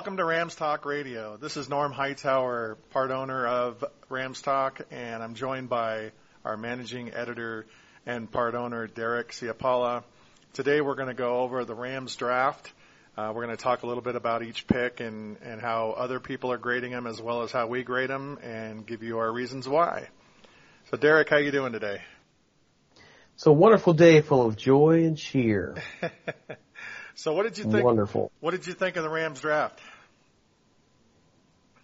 Welcome to Rams Talk Radio. This is Norm Hightower, part owner of Rams Talk, and I'm joined by our managing editor and part owner, Derek Ciapala. Today we're going to go over the Rams draft. Uh, we're going to talk a little bit about each pick and, and how other people are grading them as well as how we grade them and give you our reasons why. So Derek, how you doing today? It's a wonderful day full of joy and cheer. So what did you think? Wonderful. What did you think of the Rams draft?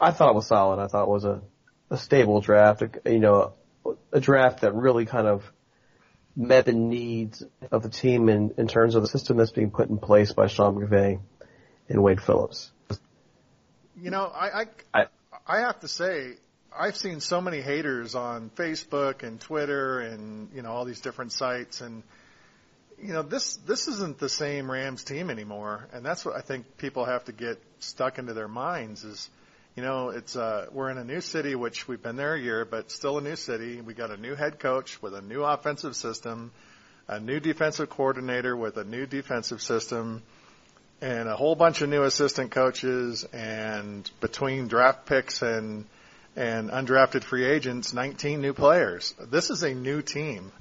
I thought it was solid. I thought it was a, a stable draft. A, you know, a, a draft that really kind of met the needs of the team in, in terms of the system that's being put in place by Sean McVay and Wade Phillips. You know, I, I, I- I have to say, I've seen so many haters on Facebook and Twitter and, you know, all these different sites and, you know, this, this isn't the same Rams team anymore. And that's what I think people have to get stuck into their minds is, you know, it's, uh, we're in a new city, which we've been there a year, but still a new city. We got a new head coach with a new offensive system, a new defensive coordinator with a new defensive system and a whole bunch of new assistant coaches and between draft picks and and undrafted free agents, 19 new players. This is a new team.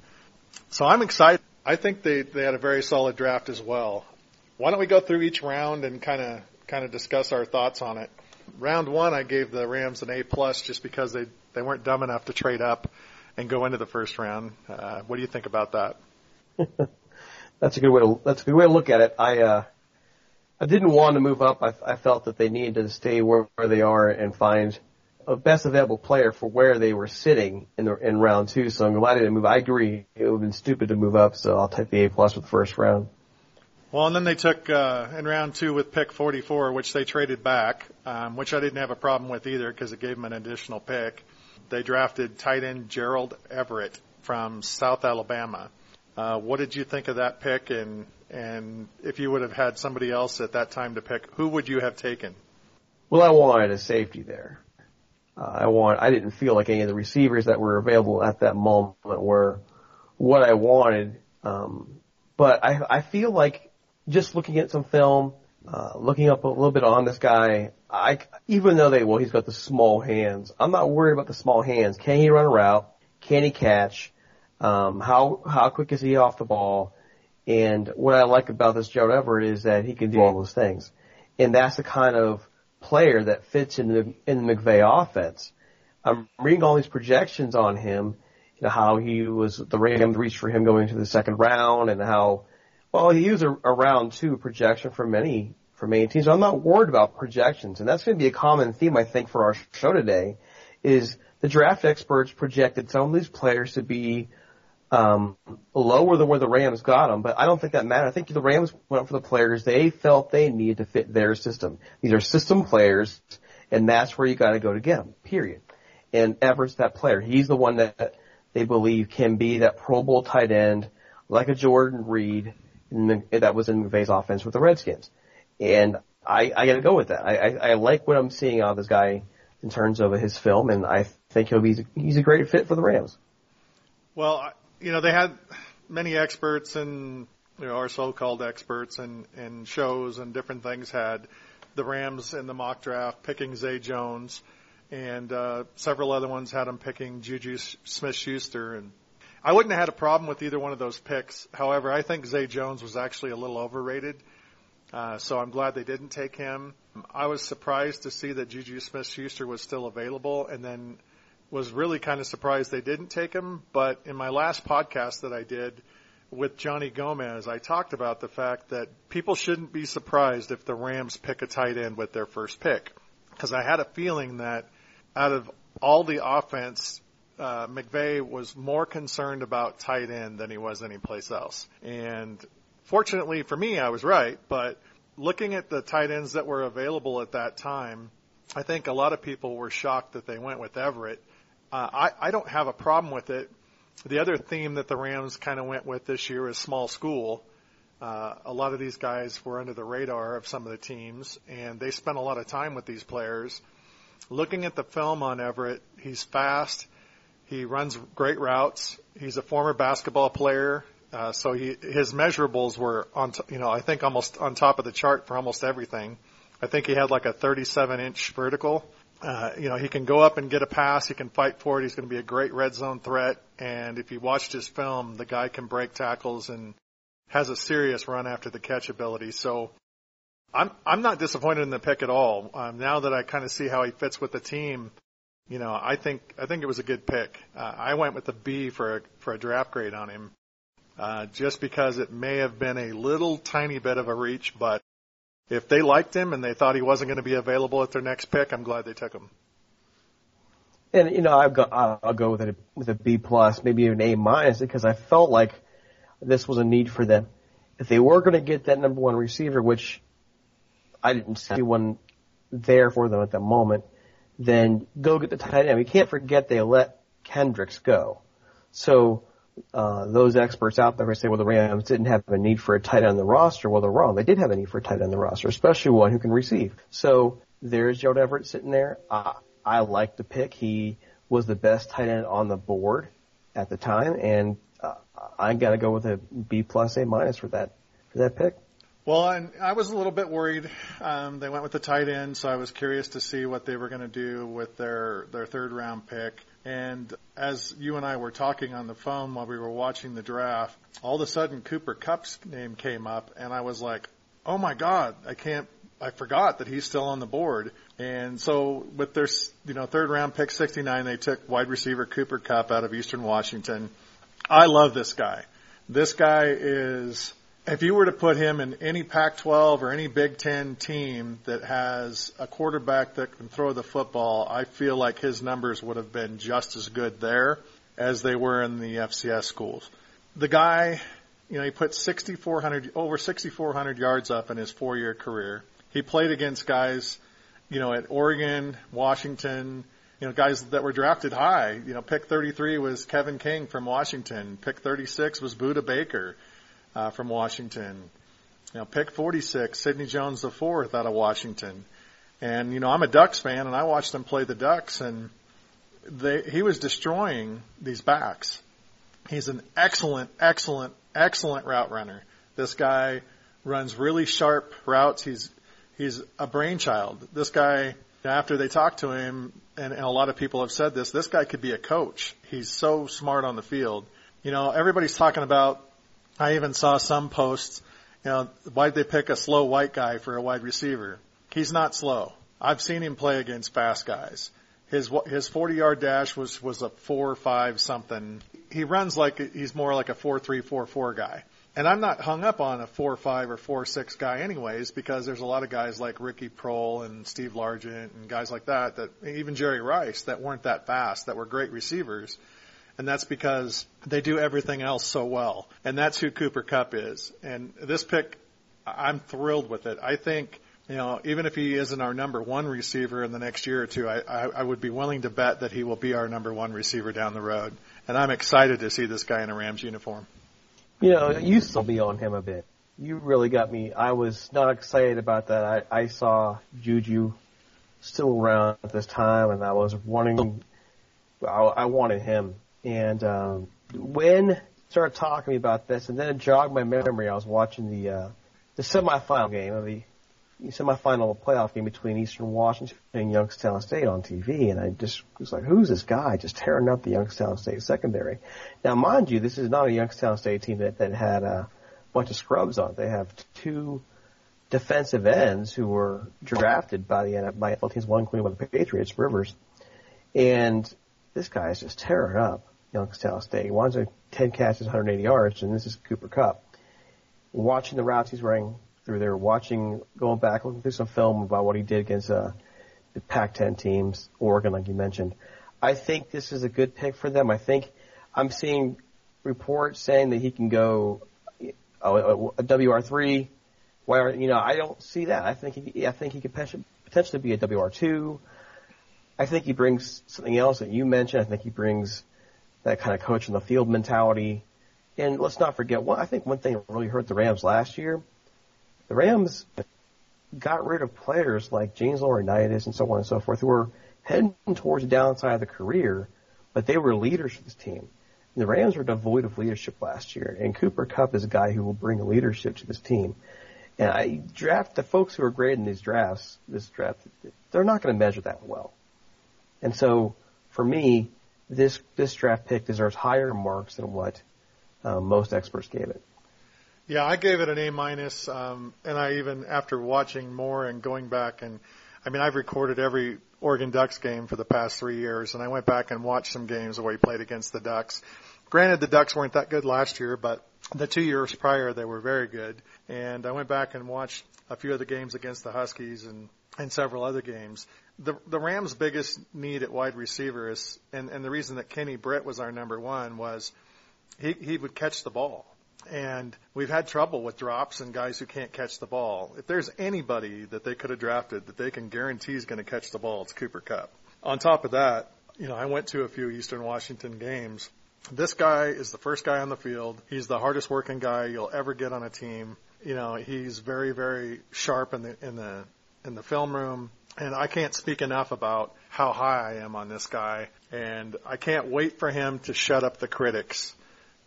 So I'm excited. I think they, they had a very solid draft as well. Why don't we go through each round and kind of kind of discuss our thoughts on it? Round one, I gave the Rams an A plus just because they they weren't dumb enough to trade up and go into the first round. Uh, what do you think about that? That's a good way to, that's a good way to look at it. I, uh, I didn't want to move up. I, I felt that they needed to stay where, where they are and find a best available player for where they were sitting in the, in round two. So I'm glad they didn't move. I agree. It would have been stupid to move up. So I'll take the A plus for the first round. Well, and then they took uh, in round two with pick 44, which they traded back, um, which I didn't have a problem with either because it gave them an additional pick. They drafted tight end Gerald Everett from South Alabama. Uh, what did you think of that pick? And and if you would have had somebody else at that time to pick, who would you have taken? Well, I wanted a safety there. Uh, I want. I didn't feel like any of the receivers that were available at that moment were what I wanted. Um, but I, I feel like just looking at some film, uh, looking up a little bit on this guy, I, even though they, well, he's got the small hands, I'm not worried about the small hands. Can he run a route? Can he catch? Um, how, how quick is he off the ball? And what I like about this Joe Everett is that he can do all those things. And that's the kind of player that fits in the, in the McVay offense. I'm reading all these projections on him, you know, how he was, the Rams reached for him going into the second round and how, well, he was a, a round two projection for many, for many teams. I'm not worried about projections. And that's going to be a common theme, I think, for our show today is the draft experts projected some of these players to be um, lower than where the Rams got them, but I don't think that mattered. I think the Rams went for the players they felt they needed to fit their system. These are system players, and that's where you got to go to get them. Period. And Everett's that player. He's the one that they believe can be that Pro Bowl tight end, like a Jordan Reed, the, that was in McVay's offense with the Redskins. And I, I got to go with that. I, I, I like what I'm seeing out of this guy in terms of his film, and I think he'll be he's a great fit for the Rams. Well, you know, they had many experts and you know, our so-called experts and, and shows and different things had the Rams in the mock draft picking Zay Jones, and uh, several other ones had them picking Juju Smith-Schuster. And I wouldn't have had a problem with either one of those picks. However, I think Zay Jones was actually a little overrated, uh, so I'm glad they didn't take him. I was surprised to see that Juju Smith-Schuster was still available, and then was really kind of surprised they didn't take him. But in my last podcast that I did with Johnny Gomez, I talked about the fact that people shouldn't be surprised if the Rams pick a tight end with their first pick. Because I had a feeling that out of all the offense, uh, McVay was more concerned about tight end than he was anyplace else. And fortunately for me, I was right. But looking at the tight ends that were available at that time, I think a lot of people were shocked that they went with Everett uh, I, I don't have a problem with it. The other theme that the Rams kind of went with this year is small school. Uh, a lot of these guys were under the radar of some of the teams, and they spent a lot of time with these players. Looking at the film on Everett, he's fast. He runs great routes. He's a former basketball player, uh, so he, his measurables were on, t- you know, I think almost on top of the chart for almost everything. I think he had like a 37 inch vertical uh, you know, he can go up and get a pass. He can fight for it. He's going to be a great red zone threat. And if you watched his film, the guy can break tackles and has a serious run after the catch ability. So I'm I'm not disappointed in the pick at all. Um, now that I kind of see how he fits with the team, you know, I think I think it was a good pick. Uh, I went with a B for a for a draft grade on him, uh, just because it may have been a little tiny bit of a reach, but if they liked him and they thought he wasn't going to be available at their next pick, I'm glad they took him. And you know, I'll go, I'll go with a with a B plus, maybe an A minus, because I felt like this was a need for them. If they were going to get that number one receiver, which I didn't see one there for them at the moment, then go get the tight end. We can't forget they let Kendricks go. So uh, those experts out there who say, well, the Rams didn't have a need for a tight end on the roster. Well, they're wrong. They did have a need for a tight end on the roster, especially one who can receive. So there's Joe Everett sitting there. Uh, I like the pick. He was the best tight end on the board at the time, and uh, I got to go with a B plus, A minus for that for that pick. Well, and I was a little bit worried. Um, they went with the tight end, so I was curious to see what they were going to do with their their third round pick. And as you and I were talking on the phone while we were watching the draft, all of a sudden Cooper Kupp's name came up, and I was like, "Oh my God, I can't." I forgot that he's still on the board. And so with their, you know, third round pick 69, they took wide receiver Cooper Kupp out of Eastern Washington. I love this guy. This guy is if you were to put him in any Pac-12 or any Big Ten team that has a quarterback that can throw the football, I feel like his numbers would have been just as good there as they were in the FCS schools. The guy, you know, he put 6,400, over 6,400 yards up in his four-year career. He played against guys, you know, at Oregon, Washington, you know, guys that were drafted high. You know, pick 33 was Kevin King from Washington. Pick 36 was Budda Baker uh, from Washington. You know, pick 46, Sidney Jones the fourth out of Washington. And you know, I'm a Ducks fan, and I watched them play the Ducks, and they he was destroying these backs. He's an excellent, excellent excellent route runner. This guy runs really sharp routes. He's he's a brainchild. This guy, after they talk to him, and, and a lot of people have said this, this guy could be a coach. He's so smart on the field. You know, everybody's talking about. I even saw some posts. You know, why'd they pick a slow white guy for a wide receiver? He's not slow. I've seen him play against fast guys. His his 40 yard dash was was a four five something. He runs like he's more like a four three four four guy. And I'm not hung up on a four five or four six guy anyways because there's a lot of guys like Ricky Proehl and Steve Largent and guys like that that even Jerry Rice that weren't that fast that were great receivers. And that's because they do everything else so well. And that's who Cooper Kupp is. And this pick, I'm thrilled with it. I think you know, even if he isn't our number one receiver in the next year or two, I, I, I would be willing to bet that he will be our number one receiver down the road. And I'm excited to see this guy in a Rams uniform. You know, you still be on him a bit. You really got me. I was not excited about that. I, I saw Juju still around at this time, and I was wanting, I, I wanted him. And um, when started talking to me about this, and then it jogged my memory. I was watching the uh, the semifinal game of the semifinal playoff game between Eastern Washington and Youngstown State on TV, and I just was like, "Who's this guy just tearing up the Youngstown State secondary?" Now, mind you, this is not a Youngstown State team that that had a bunch of scrubs on. They have two defensive ends who were drafted by the NFL teams, one including by the Patriots, Rivers, and this guy is just tearing up Youngstown State. One's a 10 catches, 180 yards, and this is Cooper Kupp. Watching the routes he's running through there, watching, going back, looking through some film about what he did against uh, the Pac-10 teams, Oregon, like you mentioned. I think this is a good pick for them. I think I'm seeing reports saying that he can go a, a, a WR3. Where you know I don't see that. I think he, I think he could potentially be a WR2. I think he brings something else that you mentioned. I think he brings that kind of coach in the field mentality. And let's not forget, one, I think one thing really hurt the Rams last year the Rams got rid of players like James Laurinaitis and so on and so forth who were heading towards the downside of the career, but they were leaders for this team. And the Rams were devoid of leadership last year, and Cooper Kupp is a guy who will bring leadership to this team. And I draft the folks who are great in these drafts, this draft, they're not going to measure that well. And so, for me, this this draft pick deserves higher marks than what uh, most experts gave it. Yeah, I gave it an A minus, um, and I even after watching more and going back and I mean I've recorded every Oregon Ducks game for the past three years, and I went back and watched some games where he played against the Ducks. Granted, the Ducks weren't that good last year, but the two years prior they were very good. And I went back and watched a few of the games against the Huskies and and several other games. The the Rams' biggest need at wide receiver is, and and the reason that Kenny Britt was our number one was he he would catch the ball and we've had trouble with drops and guys who can't catch the ball. If there's anybody that they could have drafted that they can guarantee is going to catch the ball, it's Cooper Kupp. On top of that, you know, I went to a few Eastern Washington games. This guy is the first guy on the field. He's the hardest working guy you'll ever get on a team. You know, he's very, very sharp in the in the in the film room. And I can't speak enough about how high I am on this guy. And I can't wait for him to shut up the critics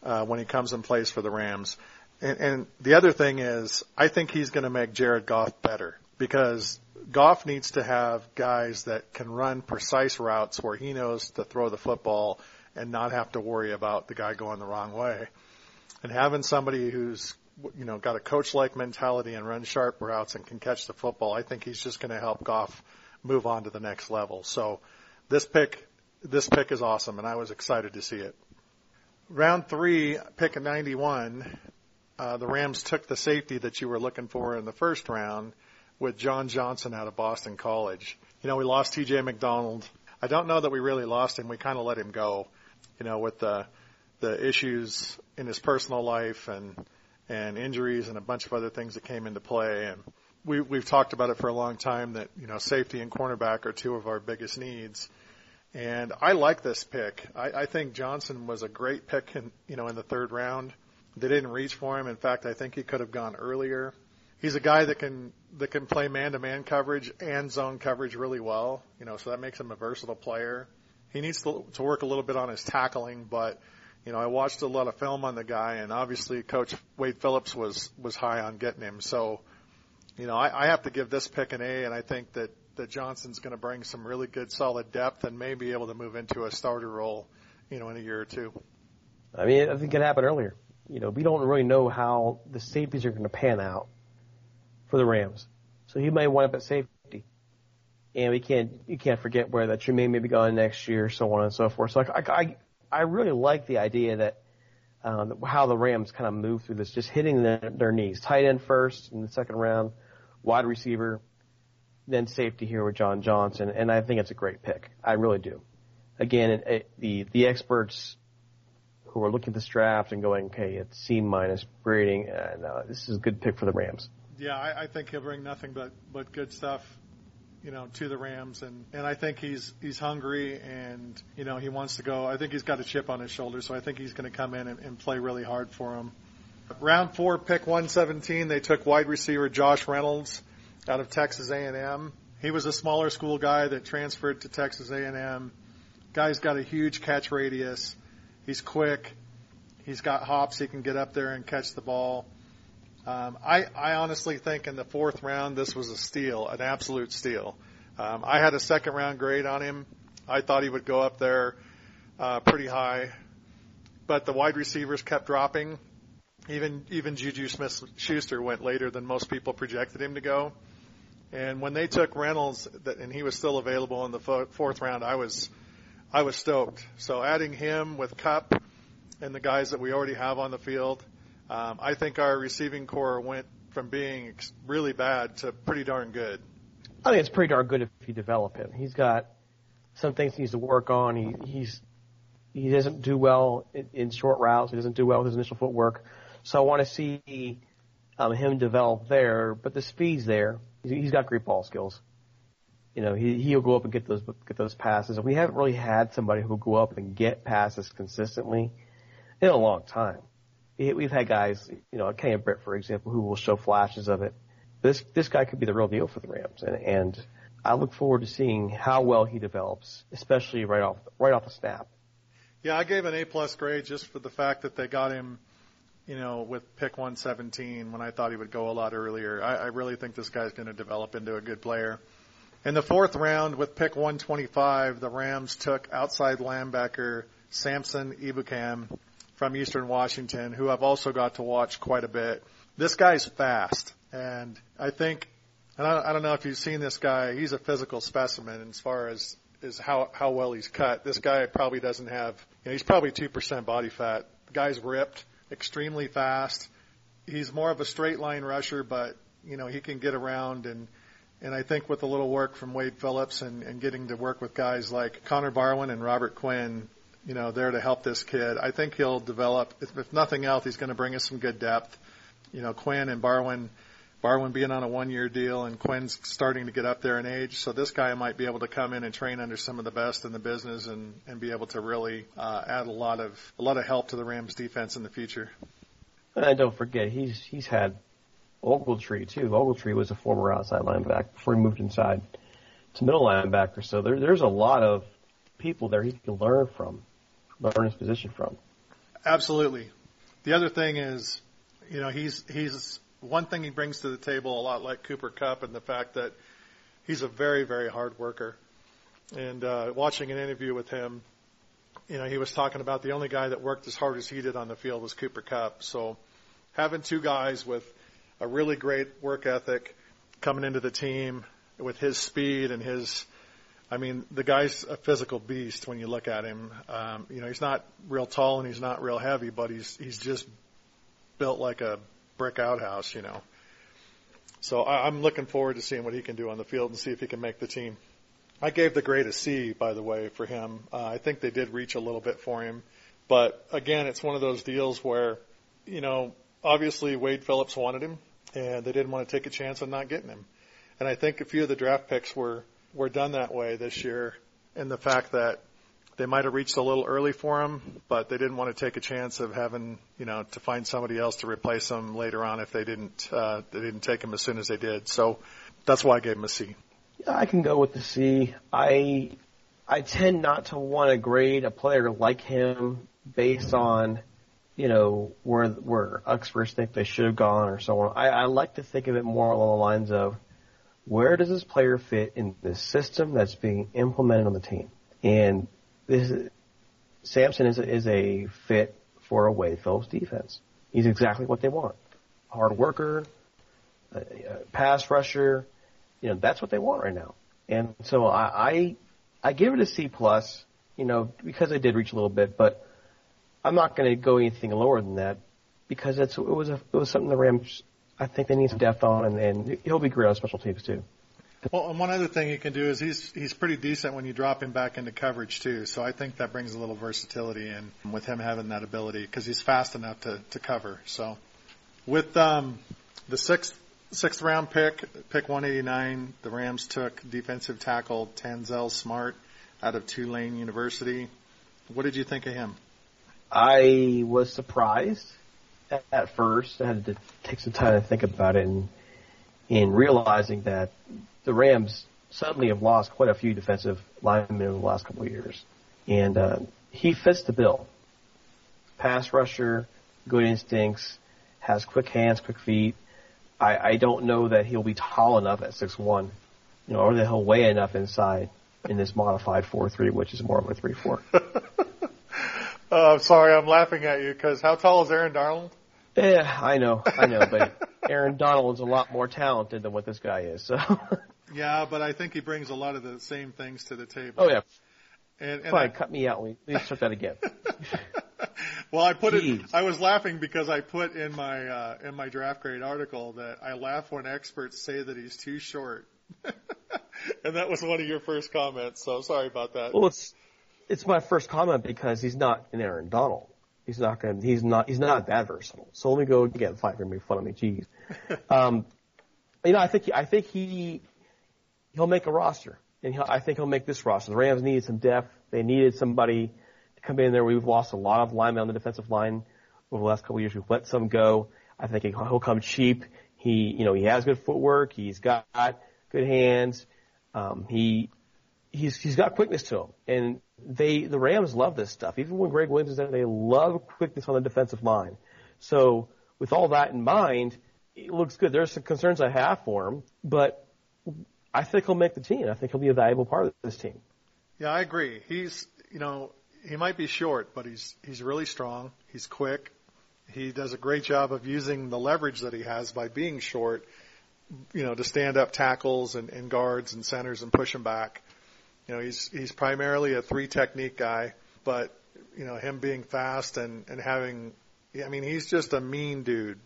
uh, when he comes and plays for the Rams. And, and the other thing is, I think he's going to make Jared Goff better because Goff needs to have guys that can run precise routes where he knows to throw the football and not have to worry about the guy going the wrong way. And having somebody who's you know got a coach like mentality and runs sharp routes and can catch the football, I think he's just going to help Goff move on to the next level. So this pick this pick is awesome and I was excited to see it round three, pick 91, uh, the Rams took the safety that you were looking for in the first round with John Johnson out of Boston College. You know, we lost TJ McDonald. I don't know that we really lost him. We kind of let him go, you know, with the, the issues in his personal life and, and injuries and a bunch of other things that came into play. And we, we've talked about it for a long time that, you know, safety and cornerback are two of our biggest needs. And I like this pick. I, I think Johnson was a great pick in you know in the third round. They didn't reach for him. In fact, I think he could have gone earlier. He's a guy that can that can play man to man coverage and zone coverage really well. You know, so that makes him a versatile player. He needs to, to work a little bit on his tackling, but you know, I watched a lot of film on the guy, and obviously Coach Wade Phillips was was high on getting him. So, you know, I, I have to give this pick an A, and I think that that Johnson's going to bring some really good, solid depth, and may be able to move into a starter role, you know, in a year or two. I mean, I think it happened earlier. You know, we don't really know how the safeties are going to pan out for the Rams, so he may wind up at safety. And we can't, you can't forget where that Trumaine may be going next year, so on and so forth. So I, I really like the idea that um, how the Rams kind of move through this, just hitting their, their knees. Tight end first in the second round, wide receiver, then safety here with John Johnson, and I think it's a great pick. I really do. Again, it, it, the the experts who are looking at this draft and going, okay, it's C minus grading, and uh, this is a good pick for the Rams. Yeah, I, I think he'll bring nothing but but good stuff you know, to the Rams, and and I think he's he's hungry, and you know he wants to go. I think he's got a chip on his shoulder, so I think he's going to come in and, and play really hard for him. Round four, pick 117, they took wide receiver Josh Reynolds out of Texas A&M. He was a smaller school guy that transferred to Texas A&M. Guy's got a huge catch radius. He's quick. He's got hops. He can get up there and catch the ball. Um, I, I honestly think in the fourth round this was a steal, an absolute steal. Um, I had a second round grade on him. I thought he would go up there uh, pretty high, but the wide receivers kept dropping. Even even Juju Smith Schuster went later than most people projected him to go. And when they took Reynolds, and he was still available in the fourth round, I was I was stoked. So adding him with Kupp and the guys that we already have on the field um, I think our receiving corps went from being really bad to pretty darn good. I think it's pretty darn good if you develop him. He's got some things he needs to work on. He he's he doesn't do well in, in short routes. He doesn't do well with his initial footwork. So I want to see um, him develop there. But the speed's there. He's, he's got great ball skills. You know, he he'll go up and get those get those passes. And we haven't really had somebody who'll go up and get passes consistently in a long time we've had guys, you know, Kenny Britt, for example, who will show flashes of it. This this guy could be the real deal for the Rams, and and I look forward to seeing how well he develops, especially right off right off the snap. Yeah, I gave an A plus grade just for the fact that they got him, you know, with pick 117 when I thought he would go a lot earlier. I, I really think this guy's going to develop into a good player. In the fourth round with pick 125, the Rams took outside linebacker Samson Ebukam from Eastern Washington, who I've also got to watch quite a bit. This guy's fast, and I think, and I, I don't know if you've seen this guy. He's a physical specimen as far as is how how well he's cut. This guy probably doesn't have. You know, he's probably two percent body fat. The guy's ripped, extremely fast. He's more of a straight line rusher, but you know he can get around and. And I think with a little work from Wade Phillips and, and getting to work with guys like Connor Barwin and Robert Quinn, you know, there to help this kid. I think he'll develop. If, if nothing else, he's going to bring us some good depth. You know, Quinn and Barwin, Barwin being on a one-year deal, and Quinn's starting to get up there in age. So this guy might be able to come in and train under some of the best in the business, and and be able to really uh, add a lot of a lot of help to the Rams defense in the future. And don't forget, he's he's had Ogletree too. Ogletree was a former outside linebacker before he moved inside to middle linebacker. So there, there's a lot of people there he can learn from learn his position from. Absolutely. The other thing is, you know, he's he's one thing he brings to the table a lot like Cooper Kupp, and the fact that he's a very very hard worker. And uh, watching an interview with him, you know, he was talking about the only guy that worked as hard as he did on the field was Cooper Kupp. So having two guys with a really great work ethic coming into the team with his speed and his I mean, the guy's a physical beast when you look at him. Um, you know, he's not real tall and he's not real heavy, but he's he's just built like a brick outhouse, you know. So I, I'm looking forward to seeing what he can do on the field and see if he can make the team. I gave the grade a C, by the way, for him. Uh, I think they did reach a little bit for him, but again, it's one of those deals where, you know, obviously Wade Phillips wanted him, and they didn't want to take a chance on not getting him. And I think a few of the draft picks were were done that way this year in the fact that they might have reached a little early for him, but they didn't want to take a chance of having, you know, to find somebody else to replace him later on if they didn't, uh, they didn't take him as soon as they did. So that's why I gave him a C. Yeah, I can go with the C. I, I tend not to want to grade a player like him based on, you know, where where experts think they should have gone or so on. I, I like to think of it more along the lines of where does this player fit in the system that's being implemented on the team? And this Samson is a, is a fit for a Wade Phillips defense. He's exactly what they want. Hard worker, a pass rusher, you know, that's what they want right now. And so I, I, I give it a C plus, you know, because I did reach a little bit, but I'm not going to go anything lower than that because it's, it was a, it was something the Rams, I think they need some depth on and, and he'll be great on special teams too. Well, and one other thing you can do is he's he's pretty decent when you drop him back into coverage too. So I think that brings a little versatility in with him having that ability because he's fast enough to to cover. So with um, the sixth sixth round pick, pick 189, the Rams took defensive tackle Tanzel Smart out of Tulane University. What did you think of him? I was surprised at, first. I had to take some time to think about it and in realizing that the Rams suddenly have lost quite a few defensive linemen in the last couple of years. And uh, he fits the bill. Pass rusher, good instincts, has quick hands, quick feet. I, I don't know that he'll be tall enough at six one, you know, or that he'll weigh enough inside in this modified four three, which is more of a three four. uh, sorry, I'm laughing at you because how tall is Aaron Donald? Yeah, I know, I know, but Aaron Donald is a lot more talented than what this guy is. So. yeah, but I think he brings a lot of the same things to the table. Oh yeah. And, and Fine, I, cut me out. Let's start that again. well, I put Jeez. it. I was laughing because I put in my uh, in my draft grade article that I laugh when experts say that he's too short, and that was one of your first comments. So sorry about that. Well, it's it's my first comment because he's not an Aaron Donald. He's not going. He's not. He's not that versatile. So let me go again. Fight for me, fun of me. Jeez. um, you know, I think I think he he'll make a roster, and he'll, I think he'll make this roster. The Rams needed some depth. They needed somebody to come in there. We've lost a lot of linemen on the defensive line over the last couple of years. We've let some go. I think he'll come cheap. He, you know, he has good footwork. He's got good hands. Um, he he's he's got quickness to him, and they the Rams love this stuff. Even when Gregg Williams is there, they love quickness on the defensive line. So with all that in mind, it looks good. There's some concerns I have for him, but I think he'll make the team. I think he'll be a valuable part of this team. Yeah, I agree. He's you know he might be short, but he's he's really strong. He's quick. He does a great job of using the leverage that he has by being short, you know, to stand up tackles and, and guards and centers and push them back. You know, he's he's primarily a three technique guy, but you know, him being fast and and having, I mean, he's just a mean dude,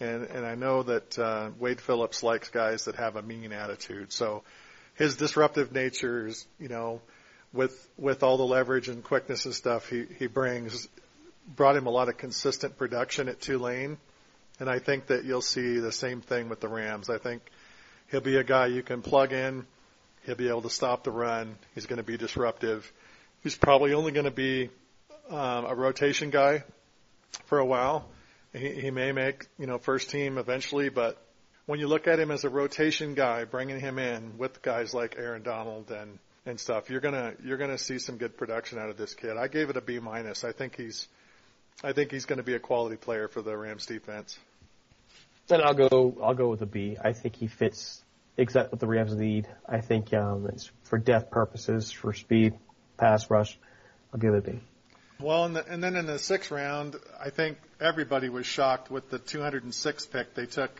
and and I know that uh, Wade Phillips likes guys that have a mean attitude. So his disruptive nature is, you know, with with all the leverage and quickness and stuff he he brings, brought him a lot of consistent production at Tulane, and I think that you'll see the same thing with the Rams. I think he'll be a guy you can plug in He'll be able to stop the run. He's going to be disruptive. He's probably only going to be um, a rotation guy for a while. He, he may make you know first team eventually, but when you look at him as a rotation guy, bringing him in with guys like Aaron Donald and and stuff, you're gonna you're gonna see some good production out of this kid. I gave it a B minus. I think he's I think he's going to be a quality player for the Rams defense. Then I'll go I'll go with a B. I think he fits exactly what the Rams need. I think um, it's for depth purposes, for speed, pass rush. I'll give it a B. Well, and, the, and then in the sixth round, I think everybody was shocked with the 206 pick. They took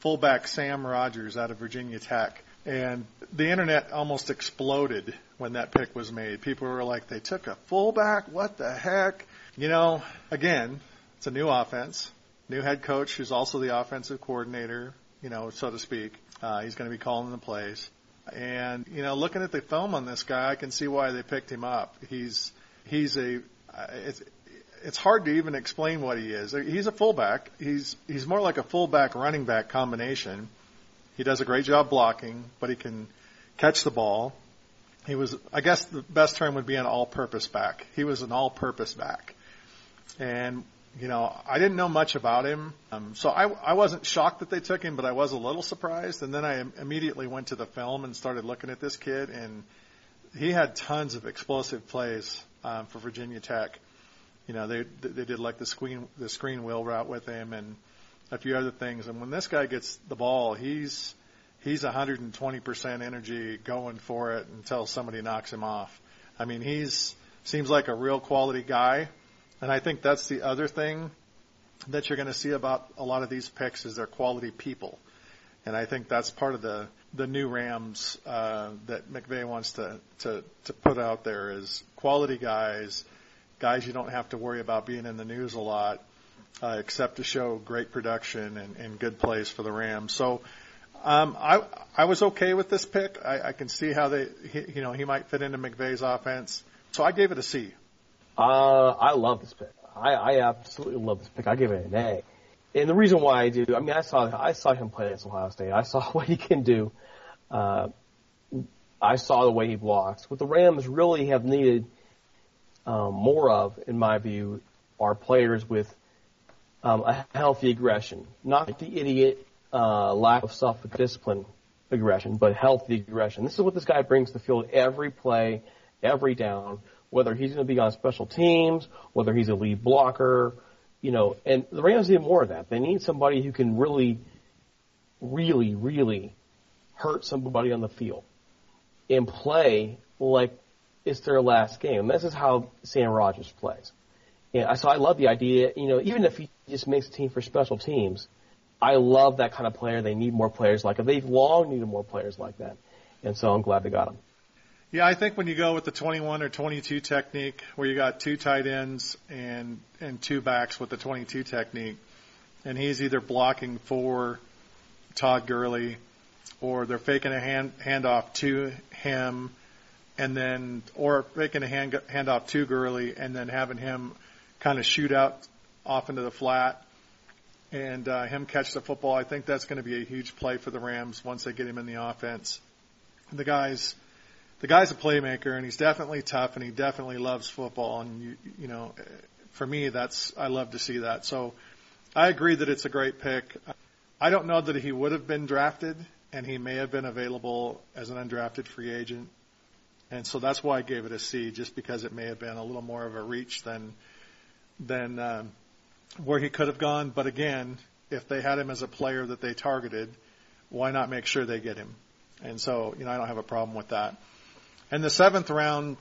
fullback Sam Rogers out of Virginia Tech. And the internet almost exploded when that pick was made. People were like, they took a fullback? What the heck? You know, again, it's a new offense, new head coach who's also the offensive coordinator, you know, so to speak. Uh, he's going to be calling the plays. And, you know, looking at the film on this guy, I can see why they picked him up. He's, he's a, uh, it's, it's hard to even explain what he is. He's a fullback. He's, he's more like a fullback running back combination. He does a great job blocking, but he can catch the ball. He was, I guess the best term would be an all-purpose back. He was an all-purpose back. And you know, I didn't know much about him, um, so I, I wasn't shocked that they took him, but I was a little surprised. And then I immediately went to the film and started looking at this kid, and he had tons of explosive plays um, for Virginia Tech. you know, they they did like the screen the screen wheel route with him and a few other things. And when this guy gets the ball, he's he's 120% energy going for it until somebody knocks him off. I mean, he's seems like a real quality guy, and I think that's the other thing that you're going to see about a lot of these picks is they're quality people, and I think that's part of the the new Rams uh, that McVay wants to to to put out there is quality guys, guys you don't have to worry about being in the news a lot, uh, except to show great production and, and good plays for the Rams. So. Um, I I was okay with this pick. I, I can see how they, he, you know, he might fit into McVay's offense. So I gave it a C. Uh, I love this pick. I, I absolutely love this pick. I give it an A. And the reason why I do, I mean, I saw I saw him play against Ohio State. I saw what he can do. Uh, I saw the way he blocks. What the Rams really have needed um, more of, in my view, are players with um, a healthy aggression, not the idiot uh, lack of self-discipline aggression, but healthy aggression. This is what this guy brings to the field every play, every down, whether he's going to be on special teams, whether he's a lead blocker, you know, and the Rams need more of that. They need somebody who can really, really, really hurt somebody on the field and play like it's their last game. And this is how Sam Rogers plays. And so I love the idea, you know, even if he just makes a team for special teams, I love that kind of player. They need more players like it. They've long needed more players like that. And so I'm glad they got him. Yeah, I think when you go with the 21 or 22 technique, where you got two tight ends and and two backs with the 22 technique, and he's either blocking for Todd Gurley, or they're faking a hand handoff to him, and then or faking a hand handoff to Gurley, and then having him kind of shoot out off into the flat, and uh, him catch the football. I think that's going to be a huge play for the Rams once they get him in the offense. The guys the guy's a playmaker and he's definitely tough and he definitely loves football and you you know for me that's I love to see that. So I agree that it's a great pick. I don't know that he would have been drafted and he may have been available as an undrafted free agent. And so that's why I gave it a C just because it may have been a little more of a reach than than um, where he could have gone, but again, if they had him as a player that they targeted, why not make sure they get him? And so, you know, I don't have a problem with that. In the seventh round,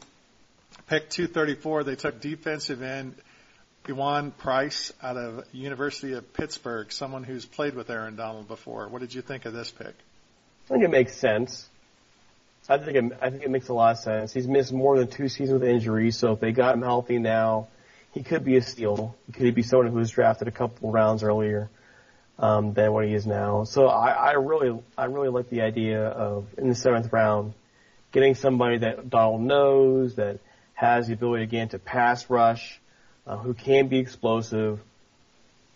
pick 234, they took defensive end Ejuan Price out of University of Pittsburgh, someone who's played with Aaron Donald before. What did you think of this pick? I think it makes sense. I think it, I think it makes a lot of sense. He's missed more than two seasons with injuries, so if they got him healthy now, he could be a steal. He could be someone who was drafted a couple rounds earlier um, than what he is now. So I, I really, I really like the idea of in the seventh round getting somebody that Donald knows, that has the ability again to pass rush, uh, who can be explosive.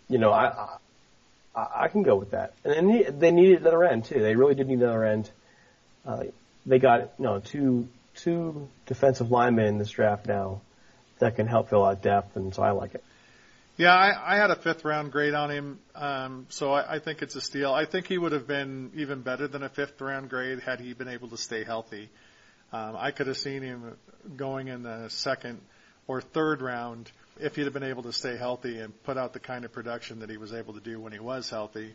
You know, I, I, I can go with that. And they, they needed another end too. They really did need another end. Uh, they got you know two two defensive linemen in this draft now that can help fill out depth, and so I like it. Yeah, I, I had a fifth round grade on him, um, so I, I think it's a steal. I think he would have been even better than a fifth round grade had he been able to stay healthy. Um, I could have seen him going in the second or third round if he'd have been able to stay healthy and put out the kind of production that he was able to do when he was healthy.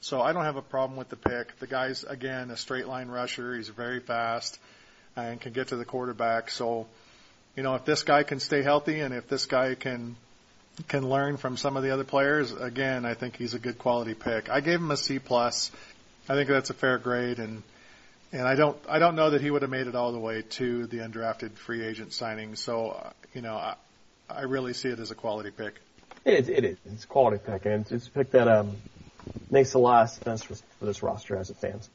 So I don't have a problem with the pick. The guy's again a straight line rusher. He's very fast and can get to the quarterback. So, you know, if this guy can stay healthy and if this guy can can learn from some of the other players, again, I think he's a good quality pick. I gave him a C plus. I think that's a fair grade, and and I don't I don't know that he would have made it all the way to the undrafted free agent signing. So uh, you know, I, I really see it as a quality pick. It is. It is. It's a quality pick, and it's, it's a pick that um, makes a lot of sense for, for this roster as it stands.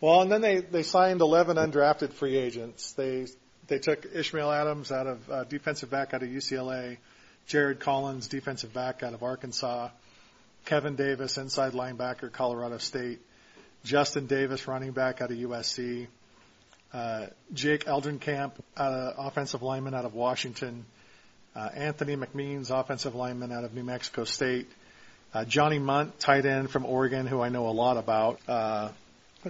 Well, and then they they signed 11 undrafted free agents. They they took Ishmael Adams out of uh, defensive back out of UCLA. Jared Collins, defensive back out of Arkansas, Kevin Davis, inside linebacker, Colorado State, Justin Davis, running back out of USC, uh, Jake Eldrenkamp, uh, offensive lineman out of Washington, uh, Anthony McMeans, offensive lineman out of New Mexico State, uh, Johnny Mundt, tight end from Oregon, who I know a lot about, uh,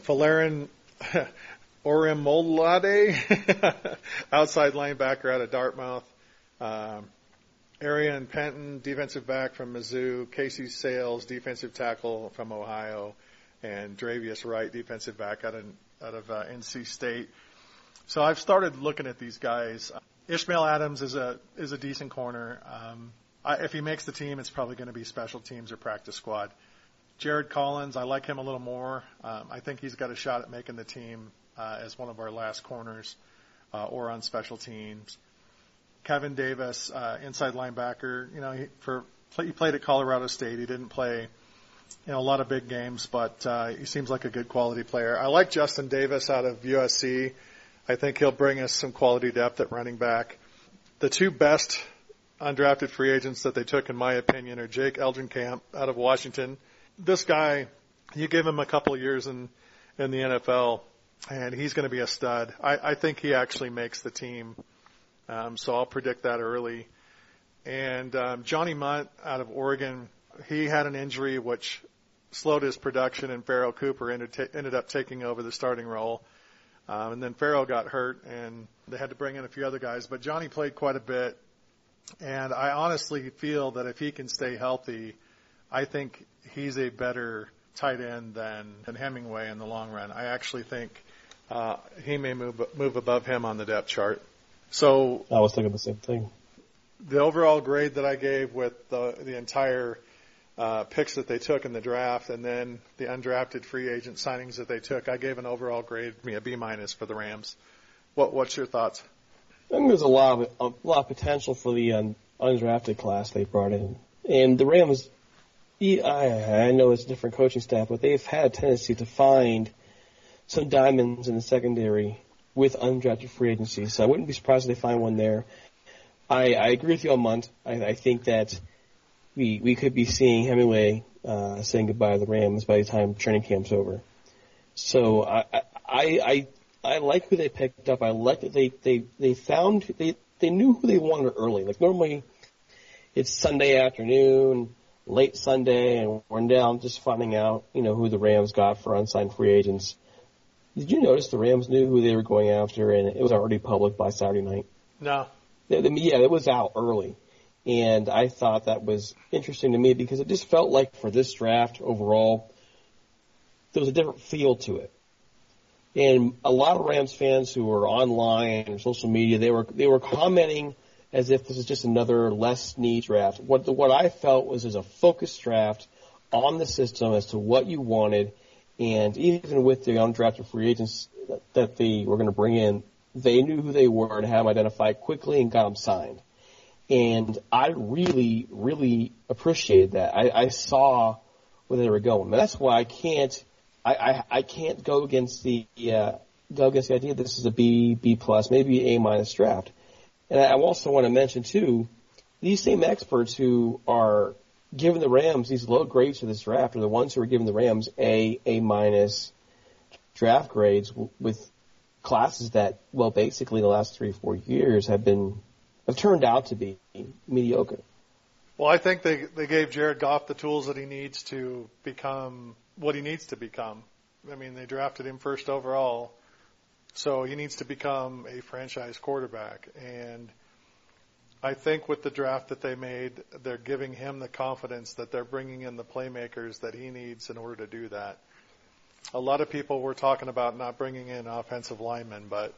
Orimolade, outside linebacker out of Dartmouth, um, Aarion Penton, defensive back from Mizzou, Casey Sayles, defensive tackle from Ohio, and Dravius Wright, defensive back out of out of uh, NC State. So I've started looking at these guys. Ishmael Adams is a is a decent corner. Um, I, if he makes the team, it's probably going to be special teams or practice squad. Jared Collins, I like him a little more. Um, I think he's got a shot at making the team uh, as one of our last corners uh, or on special teams. Kevin Davis, uh, inside linebacker. You know, he, for he played at Colorado State. He didn't play you know a lot of big games, but uh, he seems like a good quality player. I like Justin Davis out of USC. I think he'll bring us some quality depth at running back. The two best undrafted free agents that they took, in my opinion, are Jake Eldrenkamp out of Washington. This guy, you give him a couple of years in in the NFL, and he's going to be a stud. I, I think he actually makes the team, um, so I'll predict that early. And um, Johnny Mundt out of Oregon, he had an injury which slowed his production, and Pharoh Cooper ended, t- ended up taking over the starting role. Um, and then Pharoh got hurt, and they had to bring in a few other guys. But Johnny played quite a bit, and I honestly feel that if he can stay healthy, I think he's a better tight end than, than Hemingway in the long run. I actually think uh, he may move move above him on the depth chart. So I was thinking the same thing. The overall grade that I gave with the the entire uh, picks that they took in the draft, and then the undrafted free agent signings that they took, I gave an overall grade, me a B minus for the Rams. What what's your thoughts? I think there's a lot of a lot of potential for the un, undrafted class they brought in, and the Rams. I, I know it's a different coaching staff, but they've had a tendency to find some diamonds in the secondary with undrafted free agency. So I wouldn't be surprised if they find one there. I, I agree with you on Mundt. I, I think that we we could be seeing Hemingway uh, saying goodbye to the Rams by the time training camp's over. So I I I, I like who they picked up. I like that they they they found they they knew who they wanted early. Like normally, it's Sunday afternoon, late Sunday, and we're now just finding out you know who the Rams got for unsigned free agents. Did you notice the Rams knew who they were going after, and it was already public by Saturday night? No. Yeah, it was out early. And I thought that was interesting to me because it just felt like for this draft overall, there was a different feel to it. And a lot of Rams fans who were online and social media, they were they were commenting as if this is just another less neat draft. What the, what I felt was as a focused draft on the system as to what you wanted, and even with the undrafted free agents that, they were going to bring in, they knew who they were and had them identified quickly and got them signed. And I really, really appreciated that. I, I saw where they were going. But that's why I can't, I, I, I can't go against the, uh, go against the idea that this is a B, B plus, maybe A minus draft. And I also want to mention too, these same experts who are giving the Rams these low grades for this draft are the ones who are giving the Rams A, A minus draft grades with classes that, well, basically the last three, four years have been have turned out to be mediocre. Well, I think they they gave Jared Goff the tools that he needs to become what he needs to become. I mean, they drafted him first overall, so he needs to become a franchise quarterback. And I think with the draft that they made, they're giving him the confidence that they're bringing in the playmakers that he needs in order to do that. A lot of people were talking about not bringing in offensive linemen, but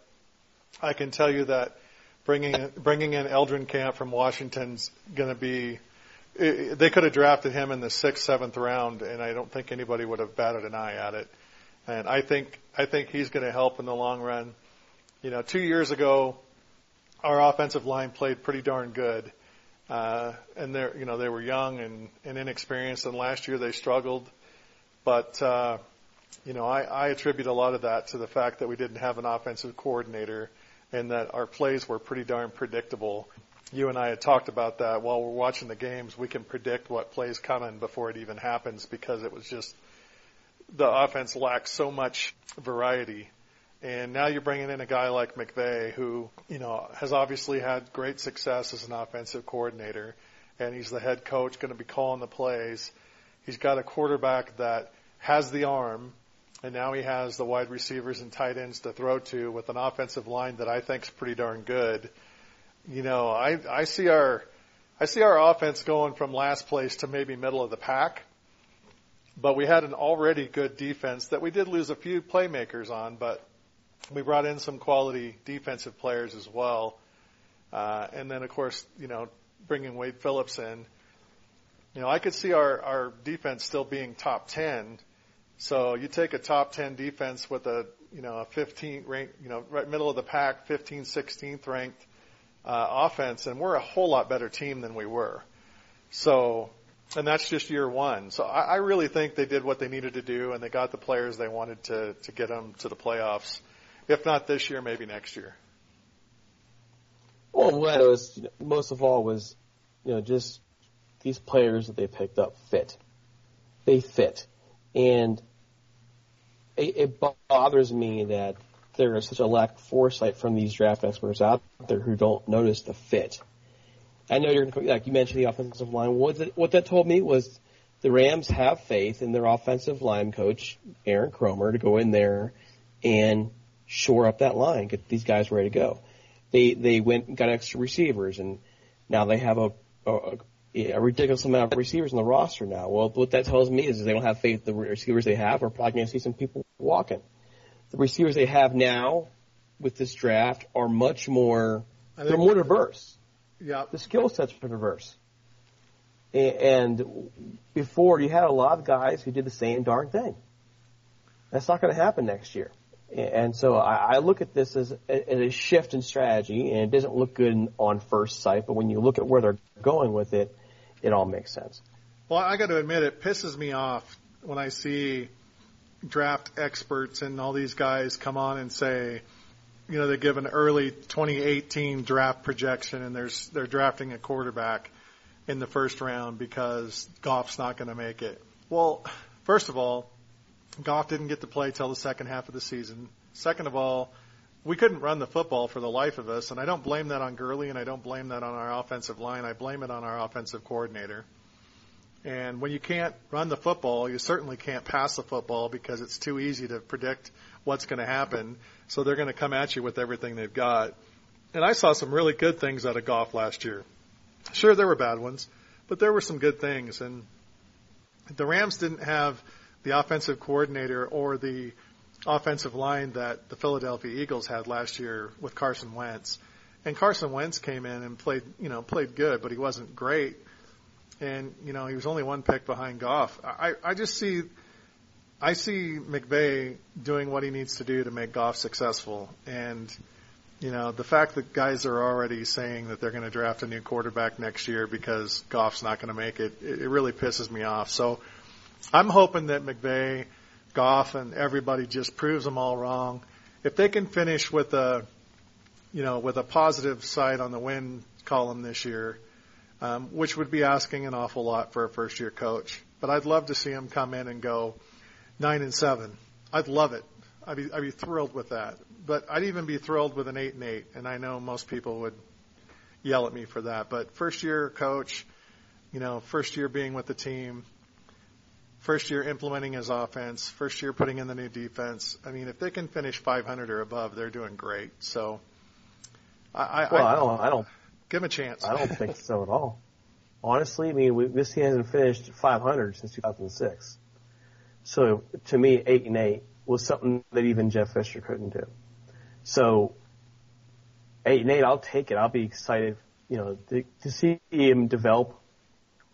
I can tell you that bringing bringing in Eldrenkamp from Washington's going to be. They could have drafted him in the sixth, seventh round, and I don't think anybody would have batted an eye at it. And I think I think he's going to help in the long run. You know, two years ago, our offensive line played pretty darn good, uh, and they you know they were young and, and inexperienced, and last year they struggled. But uh, you know, I, I attribute a lot of that to the fact that we didn't have an offensive coordinator and that our plays were pretty darn predictable. You and I had talked about that while we're watching the games. We can predict what plays coming before it even happens because it was just the offense lacked so much variety. And now you're bringing in a guy like McVay who, you know, has obviously had great success as an offensive coordinator and he's the head coach going to be calling the plays. He's got a quarterback that has the arm and now he has the wide receivers and tight ends to throw to with an offensive line that I think is pretty darn good. You know, I I see our I see our offense going from last place to maybe middle of the pack. But we had an already good defense that we did lose a few playmakers on, but we brought in some quality defensive players as well. Uh, and then of course, you know, bringing Wade Phillips in, you know, I could see our, our defense still being top 10. So you take a top 10 defense with a, you know, a 15 rank, you know, right middle of the pack, 15, 16th ranked, uh, offense, and we're a whole lot better team than we were. So, and that's just year one. So I, I really think they did what they needed to do, and they got the players they wanted to to get them to the playoffs. If not this year, maybe next year. Well, what was most of all was, you know, just these players that they picked up fit. They fit, and it, it bothers me that there is such a lack of foresight from these draft experts out there who don't notice the fit. I know you're going to, like you mentioned the offensive line. What that, what that told me was the Rams have faith in their offensive line coach, Aaron Kromer, to go in there and shore up that line, get these guys ready to go. They, they went and got extra receivers and now they have a, a, a ridiculous amount of receivers on the roster now. Well, what that tells me is they don't have faith in the receivers they have. We're probably going to see some people walking the receivers they have now with this draft are much more, they're more diverse. Yeah. The skill sets are diverse. And before you had a lot of guys who did the same darn thing. That's not going to happen next year. And so I look at this as a shift in strategy, and it doesn't look good on first sight, but when you look at where they're going with it, it all makes sense. Well, I got to admit, it pisses me off when I see draft experts and all these guys come on and say, you know, they give an early 2018 draft projection and there's they're drafting a quarterback in the first round because Goff's not going to make it. Well, first of all, Goff didn't get to play till the second half of the season. Second of all, we couldn't run the football for the life of us, and I don't blame that on Gurley and I don't blame that on our offensive line. I blame it on our offensive coordinator. And when you can't run the football, you certainly can't pass the football because it's too easy to predict what's going to happen. So they're going to come at you with everything they've got. And I saw some really good things out of Goff last year. Sure, there were bad ones, but there were some good things. And the Rams didn't have the offensive coordinator or the offensive line that the Philadelphia Eagles had last year with Carson Wentz. And Carson Wentz came in and played, you know, played good, but he wasn't great and you know he was only one pick behind Goff. I I just see I see McVay doing what he needs to do to make Goff successful, and you know the fact that guys are already saying that they're going to draft a new quarterback next year because Goff's not going to make it, it, it really pisses me off. So I'm hoping that McVay, Goff, and everybody just proves them all wrong. If they can finish with a you know with a positive side on the win column this year um, which would be asking an awful lot for a first year coach. But I'd love to see him come in and go nine and seven. I'd love it. I'd be, I'd be thrilled with that. But I'd even be thrilled with an eight and eight. And I know most people would yell at me for that. But first year coach, you know, first year being with the team, first year implementing his offense, first year putting in the new defense. I mean, if they can finish 500 or above, they're doing great. So, I, well, I, I don't, I don't Give him a chance. I don't think so at all. Honestly, I mean, we, this team hasn't finished 500 since 2006. So to me, eight and eight was something that even Jeff Fisher couldn't do. So eight and eight, I'll take it. I'll be excited, you know, to, to see him develop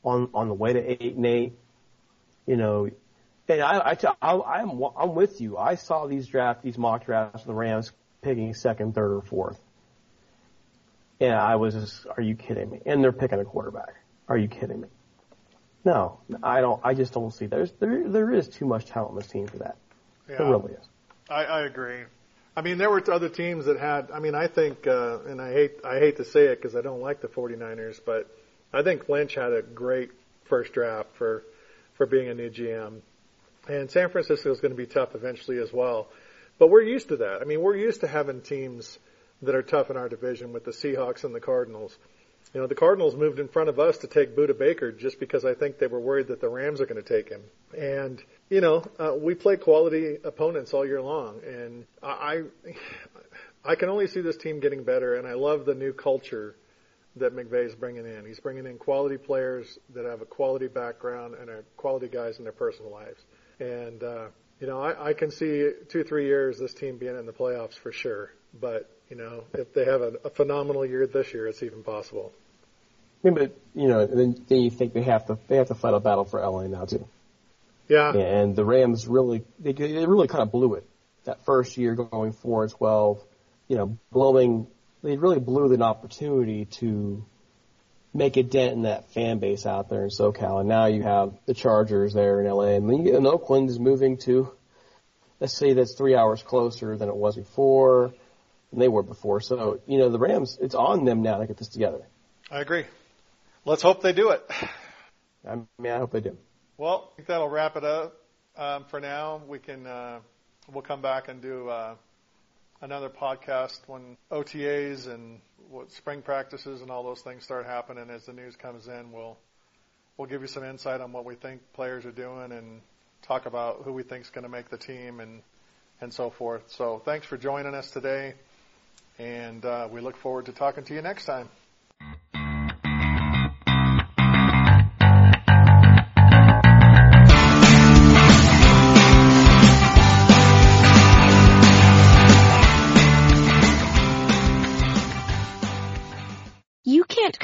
on on the way to eight and eight. You know, and I, I, I I'm I'm with you. I saw these draft, these mock drafts of the Rams picking second, third, or fourth. And I was just, are you kidding me? And they're picking a quarterback. Are you kidding me? No, I don't, I just don't see, there's, there, there is too much talent on this team for that. Yeah, there really is. I, I agree. I mean, there were other teams that had, I mean, I think, uh, and I hate, I hate to say it because I don't like the 49ers, but I think Lynch had a great first draft for, for being a new GM. And San Francisco is going to be tough eventually as well. But we're used to that. I mean, we're used to having teams that are tough in our division with the Seahawks and the Cardinals. You know, the Cardinals moved in front of us to take Budda Baker just because I think they were worried that the Rams are going to take him. And, you know, uh, we play quality opponents all year long. And I, I can only see this team getting better. And I love the new culture that McVay's bringing in. He's bringing in quality players that have a quality background and are quality guys in their personal lives. And, uh, you know, I, I can see two, three years this team being in the playoffs for sure. But, you know, if they have a, a phenomenal year this year, it's even possible. I mean, but, you know, then, then you think they have to, they have to fight a battle for LA now too. Yeah. And the Rams really, they, they really kind of blew it that first year going 4 and 12, you know, blowing, they really blew an opportunity to make a dent in that fan base out there in SoCal. And now you have the Chargers there in LA, and, then, and Oakland is moving to, let's say that's three hours closer than it was before, than they were before. So, you know, the Rams, it's on them now to get this together. I agree. Let's hope they do it. I mean, I hope they do. Well, I think that'll wrap it up um, for now. We can uh, we'll come back and do uh, another podcast when OTAs and what spring practices and all those things start happening. As the news comes in, we'll we'll give you some insight on what we think players are doing and talk about who we think is going to make the team and and so forth. So thanks for joining us today, and uh, we look forward to talking to you next time.